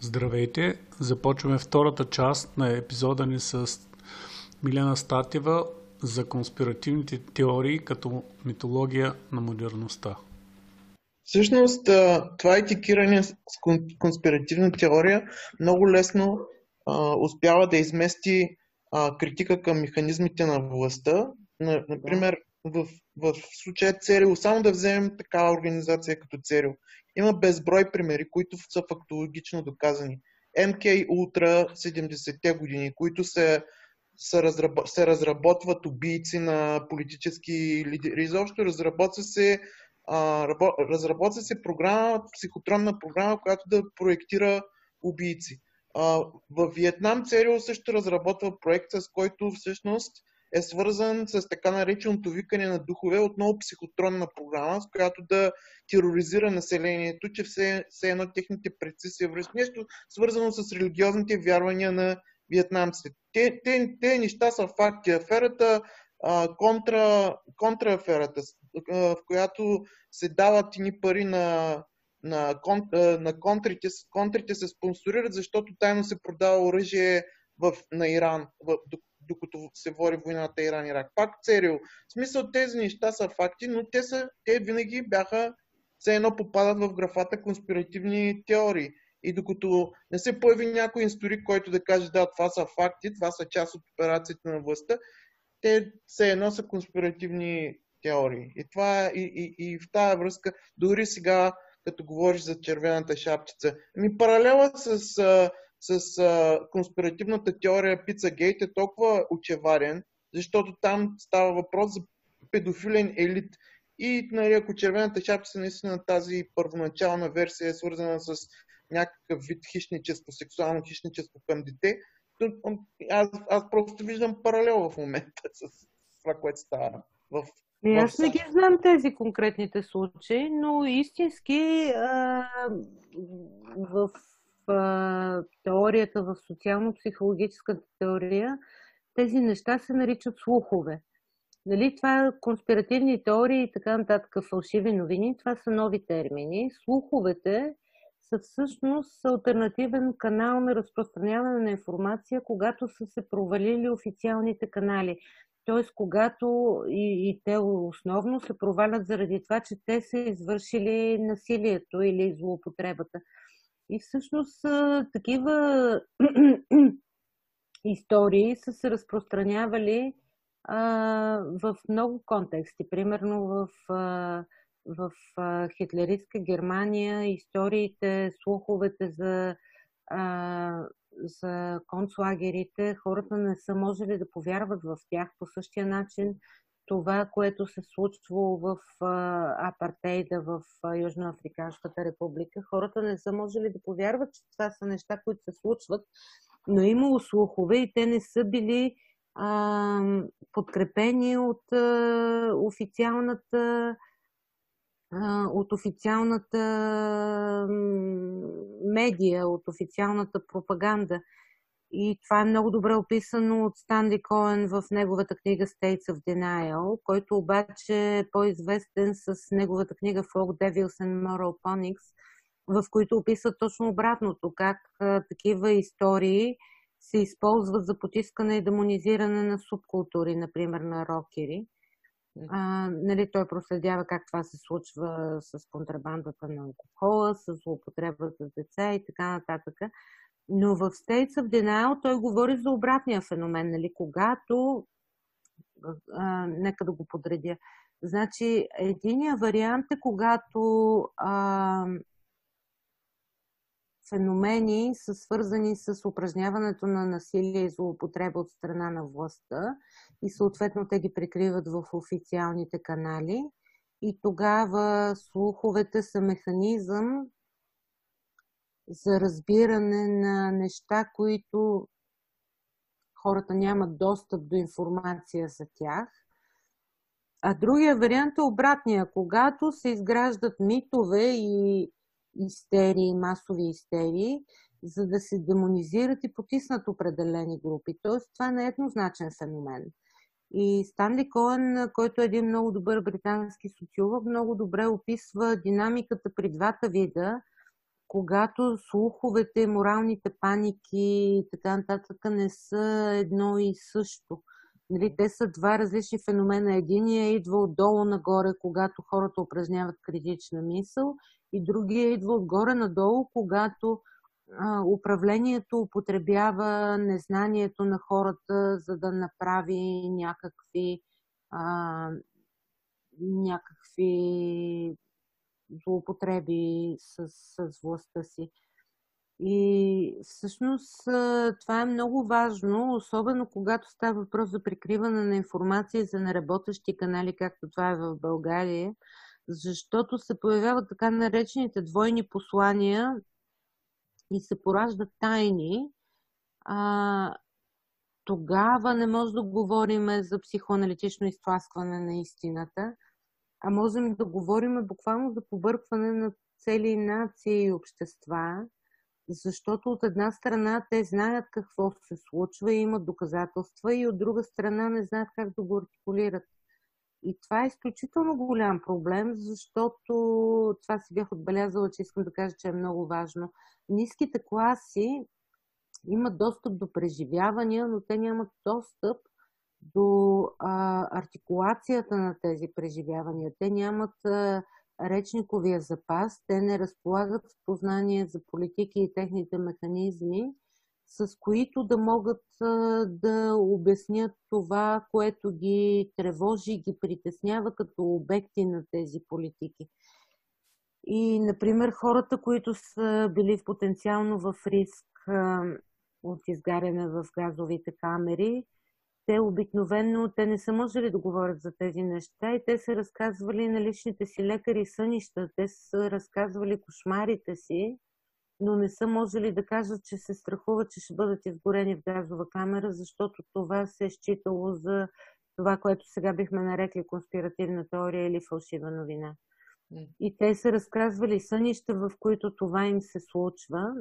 Здравейте! Започваме втората част на епизода ни с Милена Статева за конспиративните теории като митология на модерността. Всъщност, това етикиране с конспиративна теория много лесно успява да измести критика към механизмите на властта. Например, в, в случая ЦРУ, само да вземем такава организация като ЦРУ, има безброй примери, които са фактологично доказани. МК Ултра 70-те години, които се, се, разраб, се разработват убийци на политически лидери. Изобщо разработва се, а, рабо, разработва се програма, психотронна програма, която да проектира убийци. А, в Виетнам ЦРУ също разработва проект, с който всъщност е свързан с така нареченото викане на духове, отново психотронна програма, с която да тероризира населението, че все, все едно техните предци се връщат. Нещо свързано с религиозните вярвания на вьетнамците. Те, те, те неща са факти. Аферата а, контра, контраферата, в която се дават ни пари на, на, кон, на контрите, контрите се спонсорират, защото тайно се продава оръжие в, на Иран, в, докато се води войната Иран-Ирак. Пак ЦРУ. В смисъл тези неща са факти, но те, са, те винаги бяха все едно попадат в графата конспиративни теории. И докато не се появи някой историк, който да каже, да, това са факти, това са част от операциите на властта, те все едно са конспиративни теории. И, това, и, и, и в тази връзка, дори сега, като говориш за червената шапчица, ми паралела с с а, конспиративната теория Гейт е толкова очеваден, защото там става въпрос за педофилен елит. И нали, ако червената шапка наистина тази първоначална версия е свързана с някакъв вид хищничество, сексуално хищничество към дете, аз, аз просто виждам паралел в момента с това, което става в и аз не ги знам тези конкретните случаи, но истински а, в теорията, в социално-психологическата теория, тези неща се наричат слухове. Нали, това е конспиративни теории и така нататък, фалшиви новини, това са нови термини. Слуховете са всъщност альтернативен канал на разпространяване на информация, когато са се провалили официалните канали. Т.е. когато и, и те основно се провалят заради това, че те са извършили насилието или злоупотребата. И всъщност такива истории са се разпространявали в много контексти. Примерно в, в хитлеристка Германия историите, слуховете за, за концлагерите, хората не са можели да повярват в тях по същия начин, това, което се случва в апартейда в Южноафриканската република. Хората не са можели да повярват, че това са неща, които се случват, но е имало слухове и те не са били а, подкрепени от а, официалната от официалната медия, от официалната пропаганда. И това е много добре описано от Станли Коен в неговата книга States of Denial, който обаче е по-известен с неговата книга Folk Devils and Moral Ponics, в които описва точно обратното, как а, такива истории се използват за потискане и демонизиране на субкултури, например на рокери. А, нали, той проследява как това се случва с контрабандата на алкохола, с злоупотребата с деца и така нататък. Но в States of Denial той говори за обратния феномен, нали? когато, а, нека да го подредя, значи единия вариант е когато а, феномени са свързани с упражняването на насилие и злоупотреба от страна на властта и съответно те ги прикриват в официалните канали. И тогава слуховете са механизъм за разбиране на неща, които хората нямат достъп до информация за тях. А другия вариант е обратния. Когато се изграждат митове и истерии, масови истерии, за да се демонизират и потиснат определени групи. Тоест, това не е еднозначен феномен. И Станли Коен, който е един много добър британски социолог, много добре описва динамиката при двата вида когато слуховете, моралните паники и така нататък не са едно и също. Нали, те са два различни феномена. Единия идва отдолу нагоре, когато хората упражняват критична мисъл, и другия идва отгоре надолу, когато а, управлението употребява незнанието на хората, за да направи някакви, а, някакви злоупотреби с, с властта си. И всъщност това е много важно, особено когато става въпрос за прикриване на информация за неработещи канали, както това е в България, защото се появяват така наречените двойни послания и се пораждат тайни. А, тогава не може да говорим за психоаналитично изтласкване на истината, а можем да говорим буквално за побъркване на цели нации и общества, защото от една страна те знаят какво се случва и имат доказателства, и от друга страна не знаят как да го артикулират. И това е изключително голям проблем, защото това си бях отбелязала, че искам да кажа, че е много важно. Ниските класи имат достъп до преживявания, но те нямат достъп до а, артикулацията на тези преживявания. Те нямат а, речниковия запас, те не разполагат с познание за политики и техните механизми, с които да могат а, да обяснят това, което ги тревожи и ги притеснява като обекти на тези политики. И, например, хората, които са били потенциално в риск а, от изгаряне в газовите камери, те обикновенно те не са можели да говорят за тези неща и те са разказвали на личните си лекари сънища, те са разказвали кошмарите си, но не са можели да кажат, че се страхуват, че ще бъдат изгорени в газова камера, защото това се е считало за това, което сега бихме нарекли конспиративна теория или фалшива новина. И те са разказвали сънища, в които това им се случва.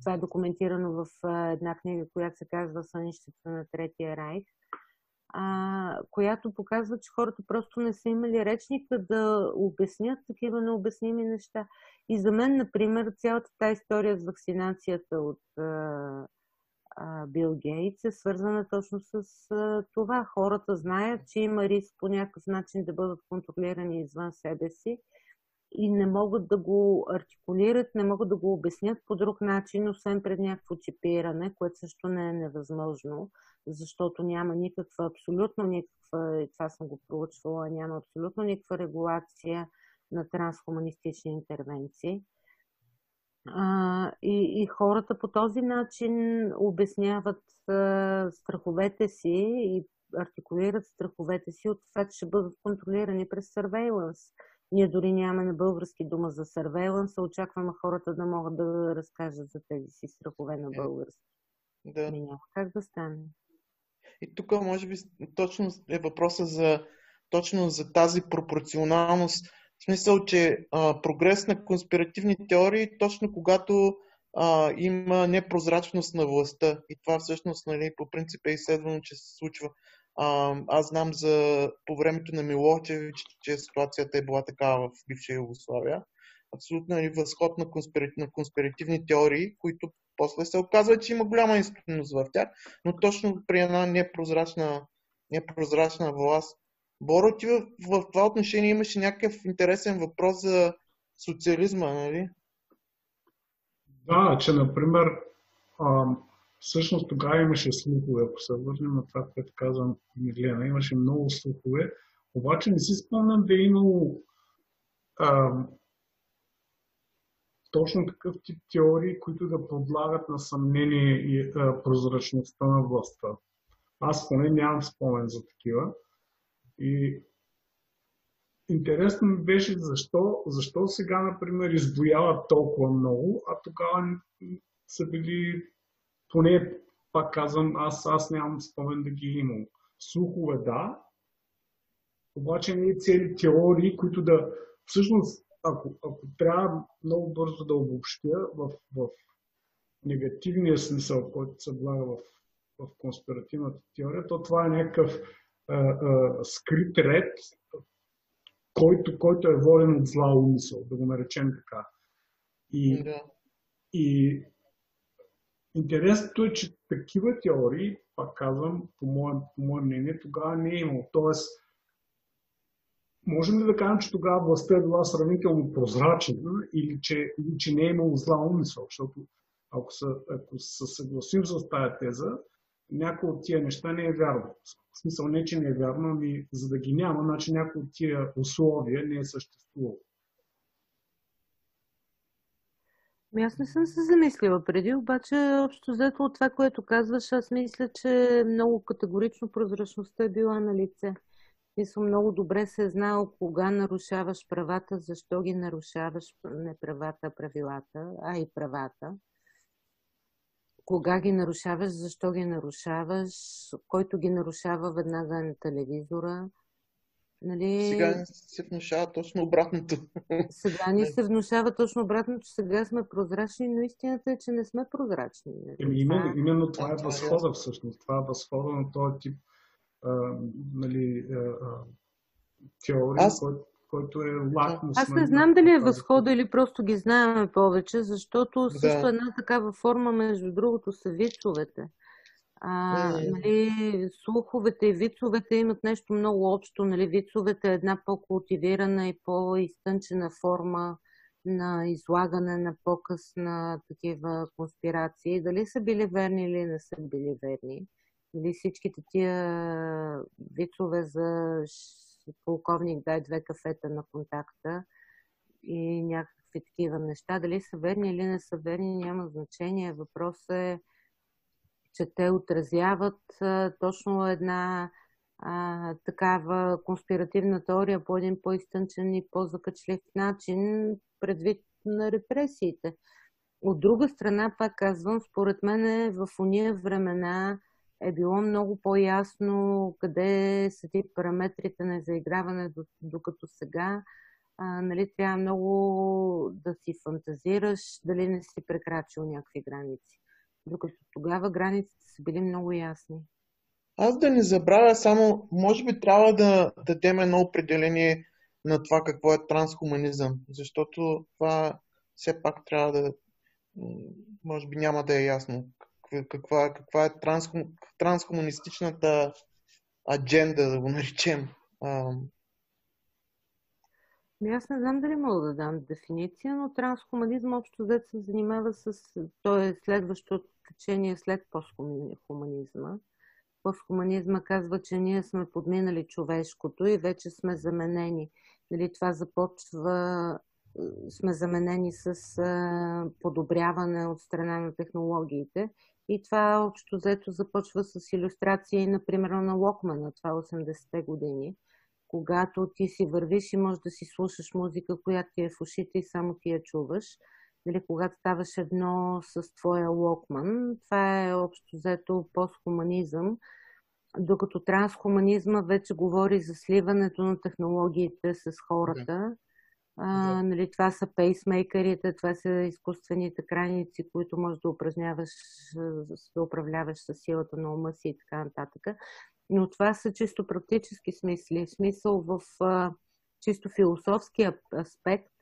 Това е документирано в една книга, която се казва Сънищата на Третия райх, а, която показва, че хората просто не са имали речника да обяснят такива необясними неща. И за мен, например, цялата тази история с вакцинацията от а, Бил Гейтс е свързана точно с а, това. Хората знаят, че има риск по някакъв начин да бъдат контролирани извън себе си и не могат да го артикулират, не могат да го обяснят по друг начин, освен пред някакво чипиране, което също не е невъзможно, защото няма никаква, абсолютно никаква, и това съм го проучвала, няма абсолютно никаква регулация на трансхуманистични интервенции. А, и, и хората по този начин обясняват а, страховете си и артикулират страховете си от това, че ще бъдат контролирани през surveillance ние дори нямаме български дума за surveillance, очакваме хората да могат да разкажат за тези си страхове на е. български. Да. Ми няма как да стане. И тук може би точно е въпроса за точно за тази пропорционалност. В смисъл, че а, прогрес на конспиративни теории, точно когато а, има непрозрачност на властта. И това всъщност, нали, по принцип е изследвано, че се случва. Аз знам за по времето на Милочевич, че ситуацията е била такава в бивша Югославия. Абсолютно е възход на, конспири... на конспиративни теории, които после се оказва, че има голяма институност в тях, но точно при една непрозрачна, непрозрачна власт. Боро, ти в, в това отношение имаше някакъв интересен въпрос за социализма, нали? Да, че, например, Всъщност тогава имаше слухове, ако се върнем на това, което казвам Милена, имаше много слухове, обаче не си спомням да е имало а, точно такъв тип теории, които да подлагат на съмнение и а, прозрачността на властта. Аз поне нямам спомен за такива. И интересно ми беше защо, защо сега, например, избояват толкова много, а тогава са били поне пак казвам, аз, аз нямам спомен да ги имам. Слухове да, обаче не цели теории, които да... Всъщност, ако, ако трябва много бързо да обобщя в, в негативния смисъл, който се влага в, в конспиративната теория, то това е някакъв а, а, скрит ред, който, който е воден от зла умисъл, да го наречем така. И, Да. и интересното е, че такива теории, пак казвам, по мое, по мое мнение, тогава не е имало. Тоест, можем ли да кажем, че тогава властта е била сравнително прозрачна или че, или че не е имало зла умисъл? Защото ако се, ако се съгласим с тази теза, някои от тия неща не е вярно. В смисъл не, че не е вярно, ами за да ги няма, значи някои от тия условия не е съществувало. Ами аз не съм се замислила преди, обаче общо взето от това, което казваш, аз мисля, че много категорично прозрачността е била на лице. Мисля, много добре се е знал кога нарушаваш правата, защо ги нарушаваш, не правата, правилата, а и правата. Кога ги нарушаваш, защо ги нарушаваш, който ги нарушава веднага на телевизора. Нали, Сега се внушава точно обратното. сега ни се внушава точно обратното, сега сме прозрачни, но истината е, че не сме прозрачни. нали? Еми, именно, именно това е е възхода всъщност. Това е възхода на този тип а, нали, а, а, теории, Аз- кой, който е лакмус. Аз нали, не знам дали е възхода или просто ги знаем повече, защото Да. също една такава форма, между другото, са вицовете. А, М. нали, слуховете и вицовете имат нещо много общо. Нали, вицовете е една по-култивирана и по-изтънчена форма на излагане на показ на такива конспирации. Дали са били верни или не са били верни. Или всичките тия вицове за полковник дай две кафета на контакта и някакви такива неща. Дали са верни или не са верни, няма значение. Въпросът е, че те отразяват точно една а, такава конспиративна теория по един по-изтънчен и по-закачлив начин, предвид на репресиите. От друга страна, пак казвам, според мен в уния времена е било много по-ясно къде са ти параметрите на заиграване, до- докато сега а, нали, трябва много да си фантазираш дали не си прекрачил някакви граници. Докато тогава границите са били много ясни. Аз да не забравя само, може би трябва да дадем едно определение на това какво е трансхуманизъм, защото това все пак трябва да, може би няма да е ясно каква, каква, е трансхум, трансхуманистичната адженда, да го наречем. А, Ами Аз не знам дали мога да дам дефиниция, но трансхуманизм общо взето се занимава с... То е следващото течение след постхуманизма. Постхуманизма казва, че ние сме подминали човешкото и вече сме заменени. Нали, това започва е, сме заменени с а, подобряване от страна на технологиите. И това общо взето започва с иллюстрации, например, на Локмана, това 80-те години когато ти си вървиш и можеш да си слушаш музика, която ти е в ушите и само ти я чуваш. Или когато ставаш едно с твоя локман, това е общо взето постхуманизъм, докато трансхуманизма вече говори за сливането на технологиите с хората. А, Да. нали, това са пейсмейкерите, това са изкуствените крайници, които можеш да упражняваш, да управляваш с силата на ума си и така нататък. Но това са чисто практически смисли. Смисъл в а, чисто философски аспект.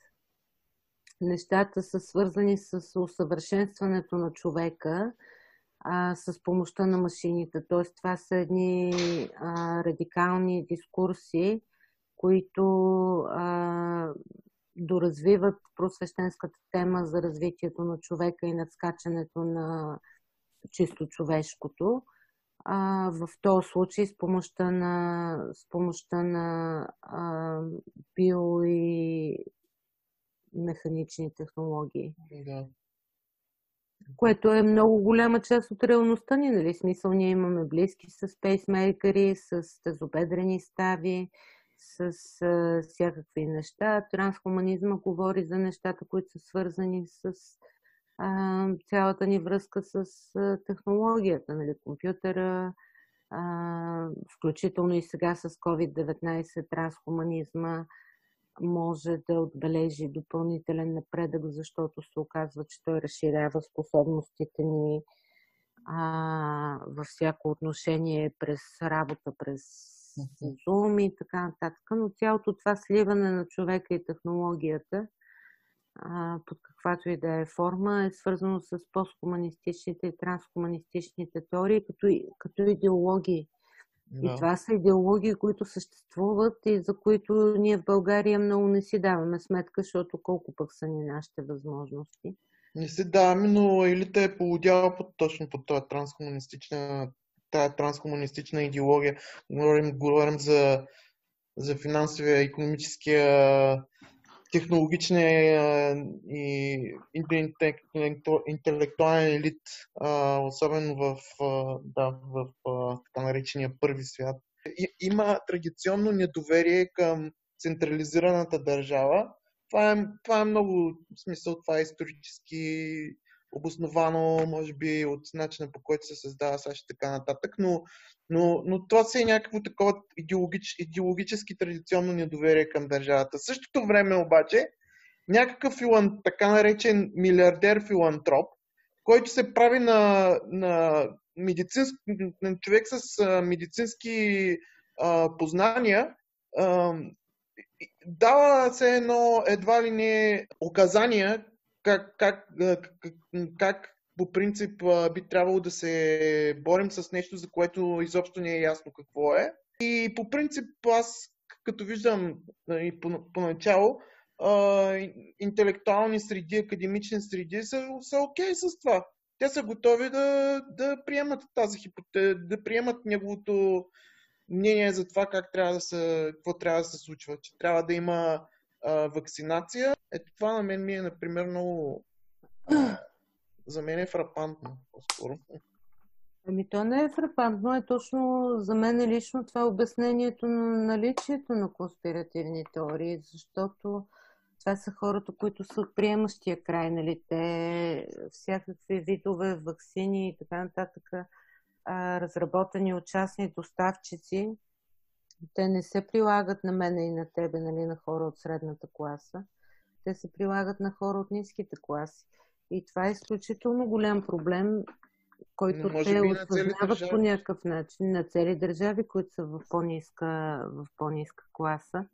Нещата са свързани с усъвършенстването на човека а, с помощта на машините. Тоест, това са едни а, радикални дискурси, които а, доразвиват просвещенската тема за развитието на човека и надскачането на чисто човешкото. А, в този случай с помощта на, с помощта на а, био и механични технологии да. което е много голяма част от реалността ни, нали? Смисъл, ние имаме близки с пейсмейкъри, с тазобедрени стави, с а, всякакви неща. Трансхуманизма говори за нещата, които са свързани с а, цялата ни връзка с а, технологията, нали? Компютъра, а, включително и сега с COVID-19 трансхуманизма може да отбележи допълнителен напредък, защото се оказва, че той разширява способностите ни а, във всяко отношение през работа, през Zoom и така нататък. Но цялото това сливане на човека и технологията а, под каквато и да е форма, е свързано с посткомунистичните и транскомунистичните теории като, като идеологии. Да. И това са идеологии, които съществуват и за които ние в България много не си даваме сметка, защото колко пък са ни нашите възможности. Не си даваме, но елита е полудяла под, точно под тази трансхуманистична, тази трансхуманистична идеология. Говорим, говорим за, за финансовия, економическия, технологичния и интелектуален елит, особено в, да, в така наречения първи свят. Има традиционно недоверие към централизираната държава, това е, това е много, смисъл, това е исторически обосновано, може би, от начина по който се създава САЩ и така нататък, но, но, но това си е някакво такова идеологич, идеологически традиционно недоверие към държавата. Същото време обаче, някакъв филан, така наречен милиардер филантроп, който се прави на, на, на човек с а, медицински а, познания, а, дава се едно едва ли не указания как, как, как, по принцип би трябвало да се борим с нещо, за което изобщо не е ясно какво е. И по принцип аз, като виждам и поначало, интелектуални среди, академични среди са, са окей с това. Те са готови да, да приемат тази хипотеза, да приемат неговото мнение за това как трябва да се, какво трябва да се случва, че трябва да има а, вакцинация. Ето това на мен ми е, например, много... За мен е фрапантно, по-скоро. Ами то не е фрапантно, е точно за мен лично това е обяснението на наличието на конспиративни теории, защото това са хората, които са от приемащия край, нали? Те всякакви видове вакцини и така нататък а, разработени от частни доставчици, те не се прилагат на мене и на тебе, нали, на хора от средната класа. Те се прилагат на хора от ниските класи. И това е изключително голям проблем, който те осъзнават по някакъв начин на цели държави, които са в по-ниска, в по-ниска класа.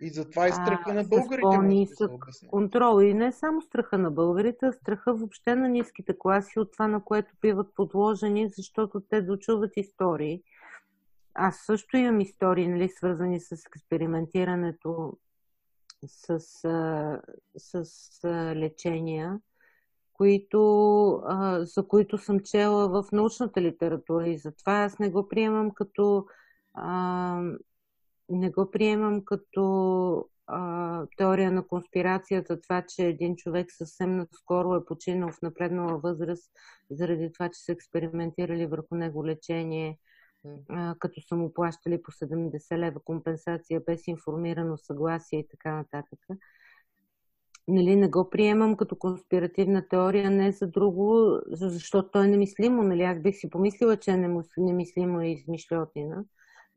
И затова и страха на българите. По-нисък контрол. И не само страха на българите, а страха въобще на ниските класи от това, на което биват подложени, защото те дочуват истории. Аз също имам истории, нали, свързани с експериментирането с, с, с лечения, които, за които съм чела в научната литература. И затова аз не го приемам като не го приемам като а, теория на конспирацията, това, че един човек съвсем наскоро е починал в напреднала възраст, заради това, че са експериментирали върху него лечение, а, като са му плащали по 70 лева компенсация без информирано съгласие и така нататък. Нали, не го приемам като конспиративна теория, не за друго, защото то е немислимо. Нали? Аз бих си помислила, че е немислимо и измишлетина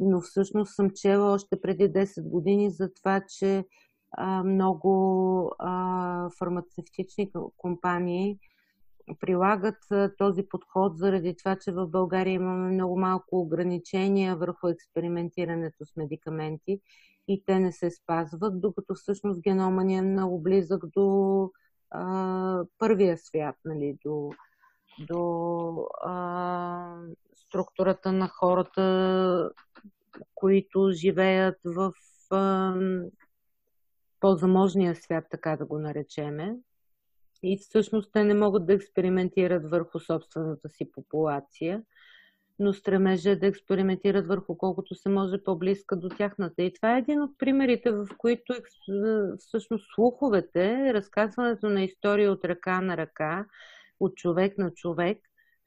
но всъщност съм чела още преди 10 години за това, че а, много а, фармацевтични компании прилагат този подход заради това, че в България имаме много малко ограничения върху експериментирането с медикаменти и те не се спазват, докато всъщност генома ни е много близък до а, първия свят, нали, до, до а, структурата на хората, които живеят в а, по-заможния свят, така да го наречеме. И всъщност те не могат да експериментират върху собствената си популация, но стремежа е да експериментират върху колкото се може по-близка до тяхната. И това е един от примерите, в които всъщност слуховете, разказването на история от ръка на ръка, от човек на човек,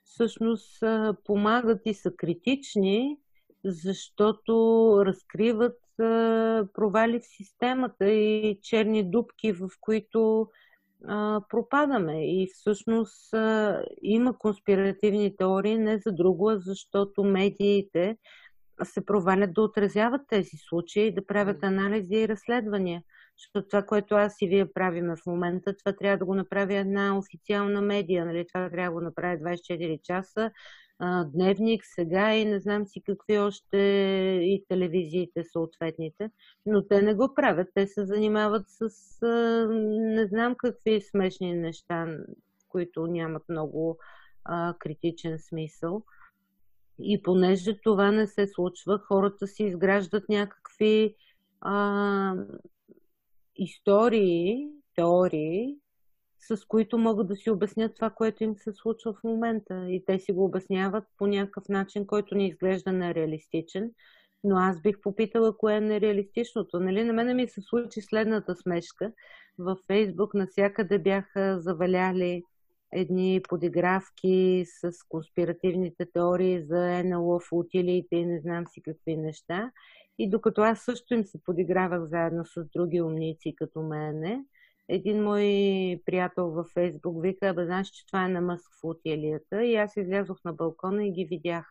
всъщност помагат и са критични, защото разкриват провали в системата и черни дубки, в които а, пропадаме. И всъщност а, има конспиративни теории не за друго, защото медиите се провалят да отразяват тези случаи, да правят анализи и разследвания. Защото това, което аз и вие правиме в момента, това трябва да го направи една официална медия. Нали? Това трябва да го направи 24 часа. Дневник сега и не знам си какви още и телевизиите съответните. Но те не го правят. Те се занимават с не знам какви смешни неща, които нямат много а, критичен смисъл. И понеже това не се случва, хората си изграждат някакви а, истории, теории, с които могат да си обяснят това, което им се случва в момента. И те си го обясняват по някакъв начин, който ни изглежда нереалистичен. Но аз бих попитала кое е нереалистичното. Нали, на мене ми се случи следната смешка. Във Фейсбук насякъде бяха заваляли едни подигравки с конспиративните теории за НЛО, флотилиите и не знам си какви неща. И докато аз също им се подигравах заедно с други умници като мене, един мой приятел във Фейсбук вика, бе, знаеш, че това е на Мъск флотилията. И аз излязох на балкона и ги видях.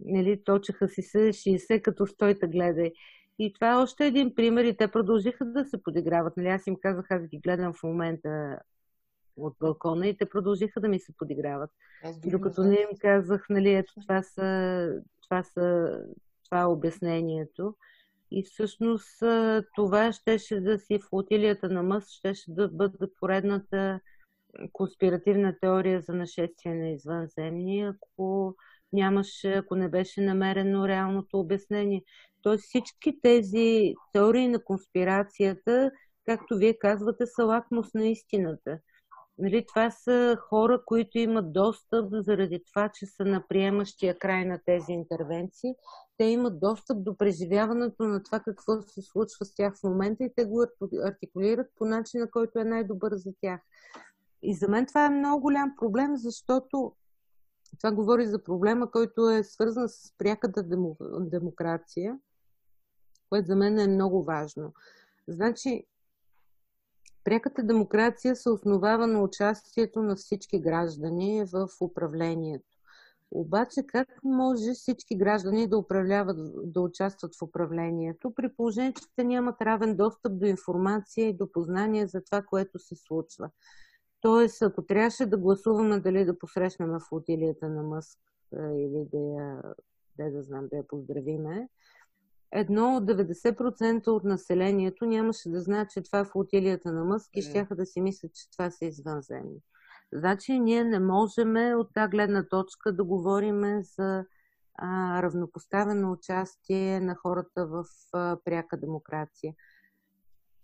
Нали, точеха си се 60 като стойта гледай. И това е още един пример и те продължиха да се подиграват. Нали, аз им казах, аз ги гледам в момента от балкона и те продължиха да ми се подиграват. Докато не им казах, нали, ето това са, това са, това е обяснението. И всъщност това щеше да си флотилията на Мъс, щеше да бъде поредната конспиративна теория за нашествие на извънземни, ако нямаше, ако не беше намерено реалното обяснение. Тоест всички тези теории на конспирацията, както вие казвате, са лакмус на истината. Нали, това са хора, които имат достъп заради това, че са на приемащия край на тези интервенции. Те имат достъп до преживяването на това какво се случва с тях в момента и те го артикулират по начина, който е най-добър за тях. И за мен това е много голям проблем, защото това говори за проблема, който е свързан с пряката демокрация, което за мен е много важно. Значи, Пряката демокрация се основава на участието на всички граждани в управлението. Обаче как може всички граждани да управляват, да участват в управлението, при положение, че те нямат равен достъп до информация и до познание за това, което се случва? Тоест, ако трябваше да гласуваме дали да посрещнем флотилията на Мъск или да я, да, да знам, да я поздравиме, едно от 90% от населението нямаше да знае, че това е флотилията на Мъск и щяха да си мислят, че това са извънземни. Значи ние не можем от тази гледна точка да говорим за а, равнопоставено участие на хората в а, пряка демокрация.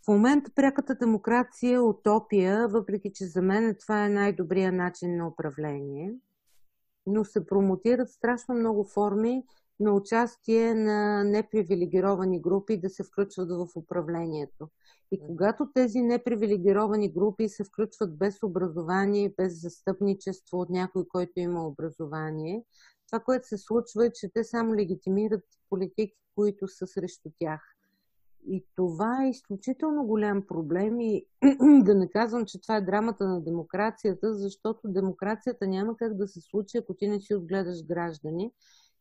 В момента пряката демокрация е утопия, въпреки че за мен това е най-добрият начин на управление, но се промотират страшно много форми на участие на непривилегировани групи да се включват в управлението. И когато тези непривилегировани групи се включват без образование, без застъпничество от някой, който има образование, това, което се случва е, че те само легитимират политики, които са срещу тях. И това е изключително голям проблем и да не казвам, че това е драмата на демокрацията, защото демокрацията няма как да се случи, ако ти не си отгледаш граждани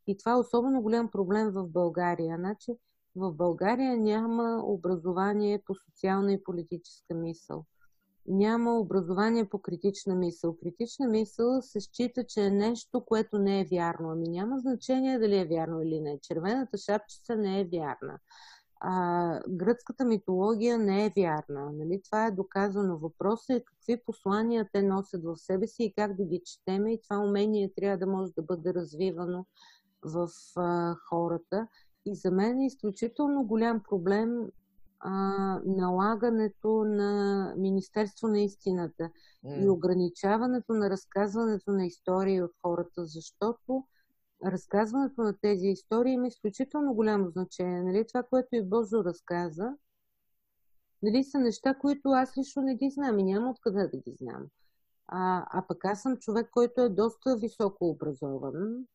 и това е особено голям проблем в България. Значи, в България няма образование по социална и политическа мисъл. Няма образование по критична мисъл. Критична мисъл се счита, че е нещо, което не е вярно. Ами няма значение дали е вярно или не. Червената шапчица не е вярна. А, гръцката митология не е вярна. Нали? Това е доказано. Въпросът е какви послания те носят в себе си и как да ги четеме и това умение трябва да може да бъде развивано в а, хората. И за мен е изключително голям проблем а, налагането на Министерство на истината mm. и ограничаването на разказването на истории от хората, защото разказването на тези истории има изключително голямо значение. Нали? Това, което и Божо разказа, нали, са неща, които аз лично не ги знам и няма откъде да ги знам. А, а пък аз съм човек, който е доста високо образован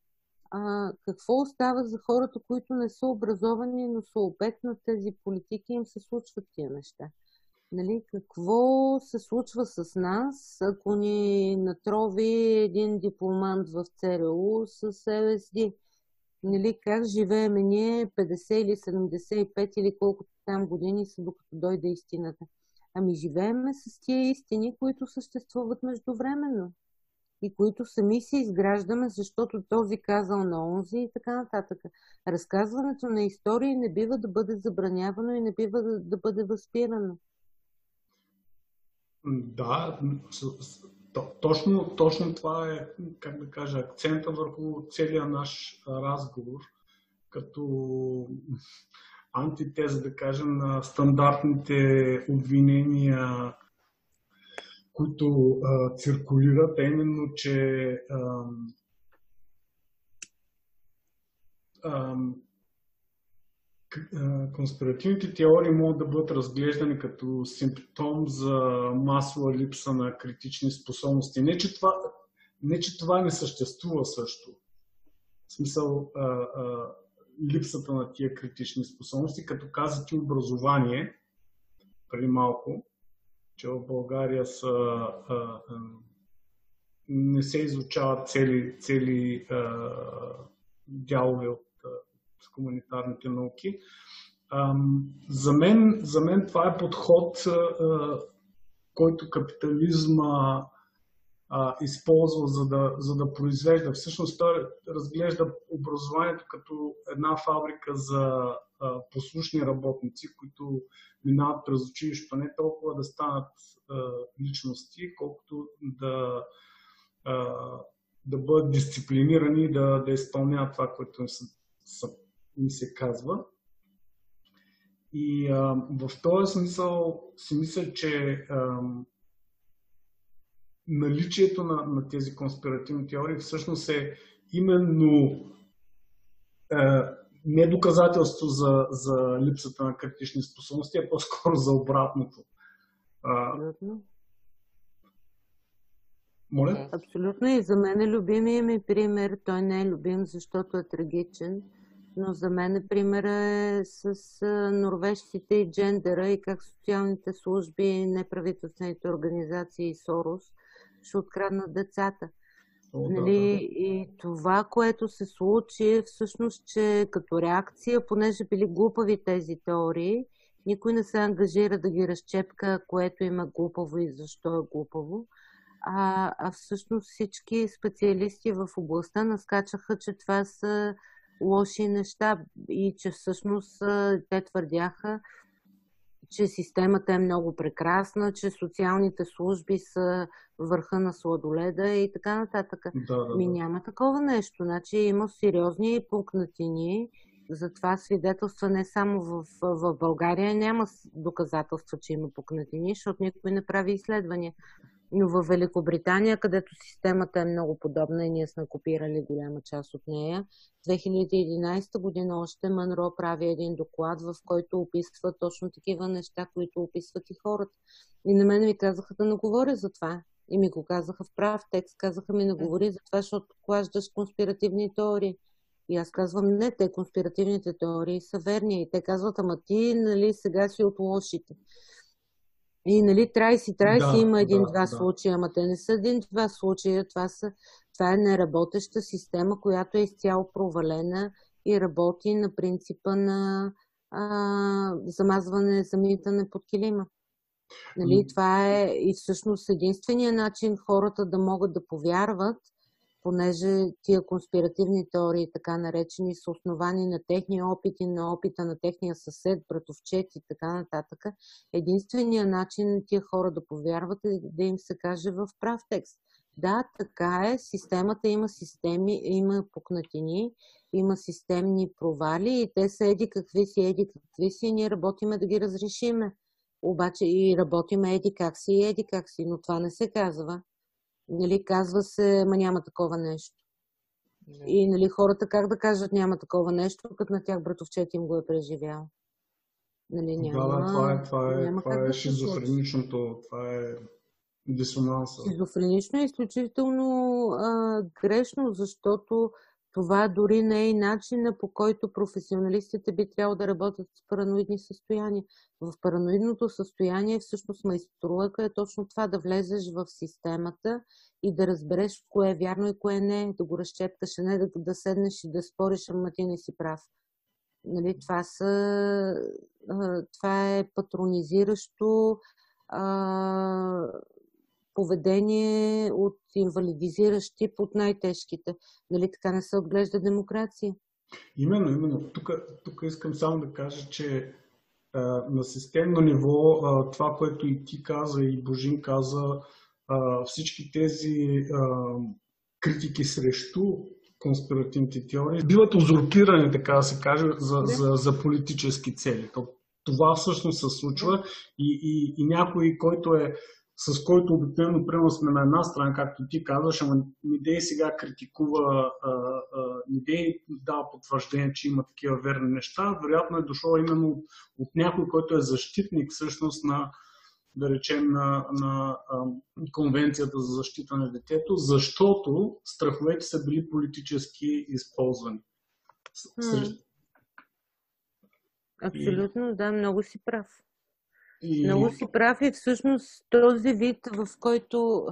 а, какво остава за хората, които не са образовани, но са обект на тези политики им се случват тия неща? Нали, какво се случва с нас, ако ни натрови един дипломант в ЦРУ с ЛСД? Нали, как живееме ние 50 или 75 или колкото там години са докато дойде истината. Ами живееме с тия истини, които съществуват междувременно и които сами си изграждаме, защото този казал на онзи и така нататък. Разказването на истории не бива да бъде забранявано и не бива да, да бъде възпирано. Да, точно, точно това е, как да кажа, акцента върху целият наш разговор, като антитеза, да кажем, на стандартните обвинения, които а, циркулират, а именно, че а, а, конспиративните теории могат да бъдат разглеждани като симптом за масова липса на критични способности. Не, че това не, че това не съществува също. В смисъл, а, а, липсата на тия критични способности, като казати образование преди малко, че в България са, а, а, не се изучават цели, цели а, дялове от с хуманитарните науки. За мен, за мен това е подход, който капитализма използва за да, за да произвежда. Всъщност той разглежда образованието като една фабрика за послушни работници, които минават през училището не толкова да станат личности, колкото да, да бъдат дисциплинирани да, да изпълняват това, което им са ми се казва. И а, в този смисъл си мисля, че а, наличието на, на тези конспиративни теории всъщност е именно а, не доказателство за, за липсата на критични способности, а по-скоро за обратното. А, Моля? Абсолютно и за мен е любимия ми пример. Той не е любим, защото е трагичен но за мен примера е с норвежците и джендера и как социалните служби, неправителствените организации и Сорос ще откраднат децата. Нали? да, да. И това, което се случи, е всъщност, че като реакция, понеже били глупави тези теории, никой не се ангажира да ги разчепка, което има глупаво и защо е глупаво. А, а всъщност всички специалисти в областта наскачаха, че това са лоши неща и че всъщност те твърдяха, че системата е много прекрасна, че социалните служби са върха на сладоледа и така нататък. Да, да, да. Ми няма такова нещо. Значи има сериозни пукнатини. Затова свидетелства не само в, в България няма доказателства, че има пукнатини, защото никой не прави изследвания. Но в Великобритания, където системата е много подобна и ние сме копирали голяма част от нея, 2011 година още Манро прави един доклад, в който описва точно такива неща, които описват и хората. И на мен ми казаха да не говоря за това. И ми го казаха в прав текст. Казаха ми не говори за това, защото клаждаш конспиративни теории. И аз казвам, не, те конспиративните теории са верни. И те казват, ама ти, нали, сега си от лошите. И нали, трайси, трайси да, има един-два да, случая, ама те не са един-два случая. Това, са, това е неработеща система, която е изцяло провалена и работи на принципа на а, замазване, замитане под килима. Нали, това е и всъщност единствения начин хората да могат да повярват понеже тия конспиративни теории, така наречени, са основани на техния опит и на опита на техния съсед, братовчет и така нататък, единственият начин тия хора да повярват е да им се каже в прав текст. Да, така е, системата има системи, има пукнатини, има системни провали и те са еди какви си, еди какви си и ние работиме да ги разрешиме. Обаче и работиме еди как си еди как си, но това не се казва. Нали, казва се, ма няма такова нещо. Не. И нали, хората как да кажат няма такова нещо, като на тях братовчет им го е преживял. Нали, няма, да, това е, това е, това е да шизофреничното, това е дисонанса. Шизофренично е изключително а, грешно, защото това дори не е и начина по който професионалистите би трябвало да работят с параноидни състояния. В параноидното състояние всъщност майсторулъка е точно това да влезеш в системата и да разбереш кое е вярно и кое не, да го разчепкаш, а не да, да седнеш и да спориш, ама ти не си прав. Нали, това, са, това е патронизиращо а, поведение от инвалидизиращ тип от най-тежките. Нали така не се отглежда демокрация? Именно, именно. Тук, тук искам само да кажа, че а, на системно ниво а, това, което и ти каза, и Божин каза, а, всички тези а, критики срещу конспиративните теории биват узурпирани, така да се каже, за, за, за политически цели. Това всъщност се случва и, и, и някой, който е с който обикновено приема сме на една страна, както ти казваш, ама Мидей сега критикува, Мидей дава потвърждение, че има такива верни неща, вероятно е дошло именно от, от някой, който е защитник всъщност на, да речем, на, на а, Конвенцията за защита на детето, защото страховете са били политически използвани. Абсолютно, да, много си прав. И... Много си прав и всъщност този вид, в който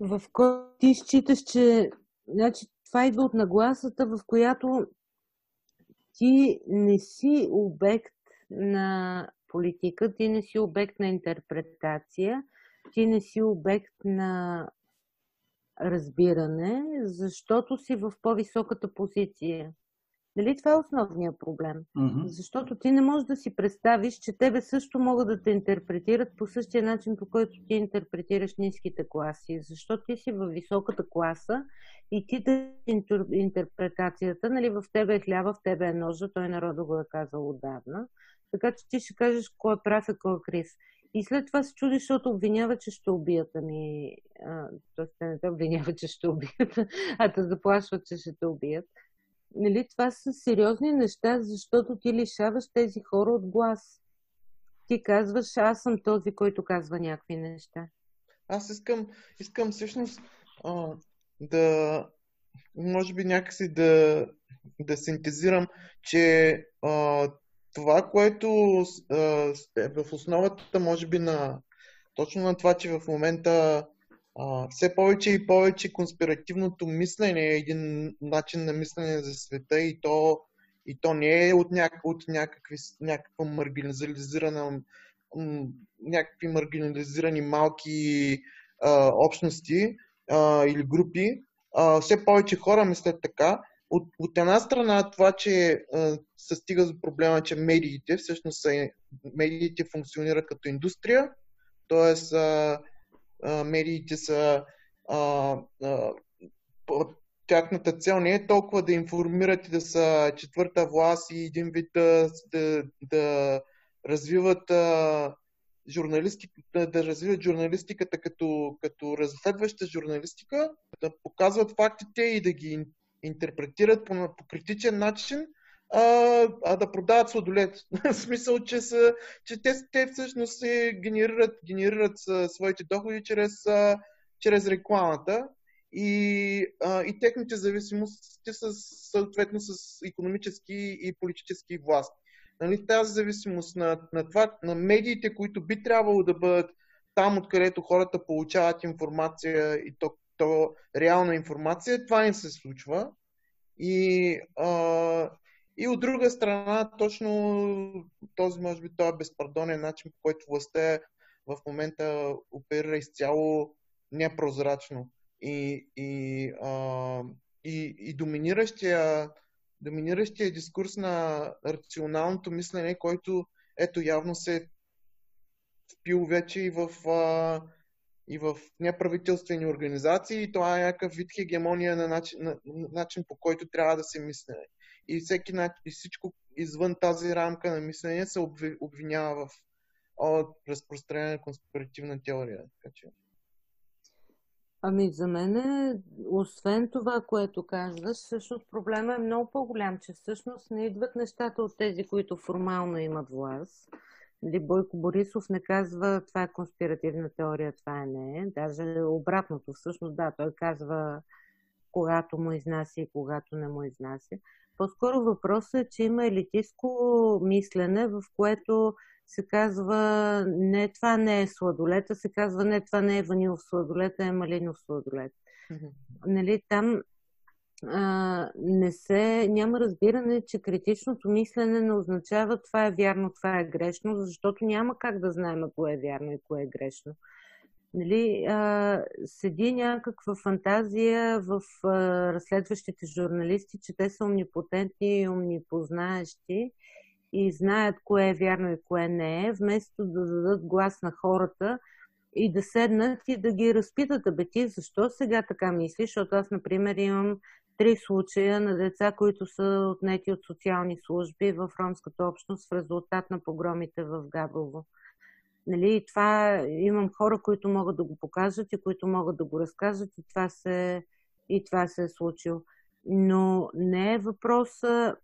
в който ти считаш, че значи, това идва от нагласата, в която ти не си обект на политика, ти не си обект на интерпретация, ти не си обект на разбиране, защото си в по-високата позиция. Нали това е основният проблем? Mm-hmm. Защото ти не можеш да си представиш, че тебе също могат да те интерпретират по същия начин, по който ти интерпретираш ниските класи. Защото ти си в високата класа и ти да интерпретацията, нали, в тебе е хляба, в тебе е ножа, той народа го е казал отдавна. Така че ти ще кажеш кой е прав и кой е крив. И след това се чудиш, защото обвинява, че ще убият. Ами, тоест те не те обвинява, че ще убият, а те заплашват, че ще те убият нали, това са сериозни неща, защото ти лишаваш тези хора от глас. Ти казваш, аз съм този, който казва някакви неща. Аз искам, искам всъщност а, да, може би някакси да, да синтезирам, че а, това, което а, е в основата, може би, на точно на това, че в момента все повече и повече конспиративното мислене е един начин на мислене за света и то, и то не е от, няк, от някакви, някаква маргинализирана някакви маргинализирани малки а, общности а, или групи. А, все повече хора мислят така. От, от една страна това, че а, се стига за проблема, че медиите всъщност са, медиите функционират като индустрия, т.е медиите са а, а, тяхната цел не е толкова да информират и да са четвърта власт и един вид да, да, да развиват а, журналистиката, да развиват журналистиката като, като разследваща журналистика, да показват фактите и да ги интерпретират по, по критичен начин, а, а да продават сладолет. В смисъл, че, са, че те, те всъщност се генерират, генерират своите доходи чрез, чрез рекламата и, а, и техните зависимости са съответно с економически и политически власти. Нали, тази зависимост на, на, това, на медиите, които би трябвало да бъдат там, откъдето хората получават информация и то, то реална информация, това не се случва. И, а, и от друга страна, точно този, може би, този безпардонен начин, по който властта в момента оперира изцяло непрозрачно. И, и, а, и, и доминиращия, доминиращия дискурс на рационалното мислене, който ето явно се е впил вече и в, а, и в неправителствени организации. И това е някакъв вид хегемония на начин, на, на начин по който трябва да се мисля и, всеки, и всичко извън тази рамка на мислене се обвинява в о, разпространение на конспиративна теория. Така че... Ами за мен, освен това, което казваш, всъщност проблема е много по-голям, че всъщност не идват нещата от тези, които формално имат власт. Ли Бойко Борисов не казва това е конспиративна теория, това е не. Даже обратното, всъщност да, той казва когато му изнася и когато не му изнася. По-скоро въпросът е, че има елитистко мислене, в което се казва не това не е сладолет, а се казва не това не е ванилов сладолет, а е малинов сладолет. Mm-hmm. Нали, там а, не се, няма разбиране, че критичното мислене не означава това е вярно, това е грешно, защото няма как да знаем кое е вярно и кое е грешно. Нали, а, седи някаква фантазия в а, разследващите журналисти, че те са омнипотентни и омнипознаещи и знаят кое е вярно и кое не е, вместо да дадат глас на хората и да седнат и да ги разпитат, абе ти защо сега така мислиш, защото аз, например, имам три случая на деца, които са отнети от социални служби в ромската общност в резултат на погромите в Габрово. Нали, това имам хора, които могат да го покажат и които могат да го разкажат и това се, и това се е случило. Но не е въпроса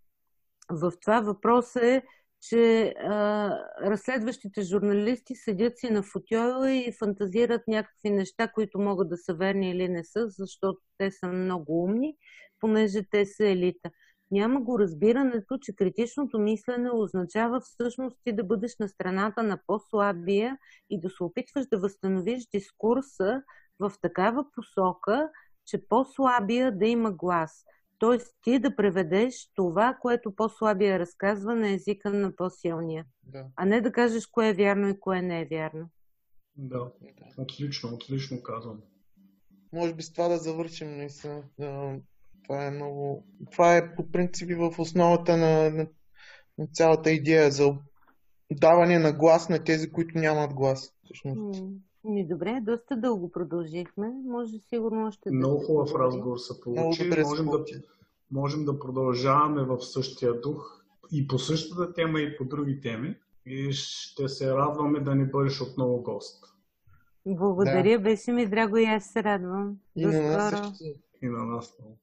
в това въпрос е, че а, разследващите журналисти седят си на футюла и фантазират някакви неща, които могат да са верни или не са, защото те са много умни, понеже те са елита. Няма го разбирането, че критичното мислене означава всъщност ти да бъдеш на страната на по-слабия и да се опитваш да възстановиш дискурса в такава посока, че по-слабия да има глас. Тоест ти да преведеш това, което по-слабия разказва на езика на по-силния. Да. А не да кажеш кое е вярно и кое не е вярно. Да, отлично, отлично казвам. Може би с това да завършим наистина. Това е много... Това е по принцип в основата на, на, на цялата идея за даване на глас на тези, които нямат глас. Всъщност. Ми добре, доста дълго продължихме. Може сигурно още Много да хубав разговор се получи. Можем да, можем да продължаваме в същия дух и по същата тема и по други теми. И ще се радваме да ни бъдеш отново гост. Благодаря, да. беше ми драго и аз се радвам. И До на нас И на нас много.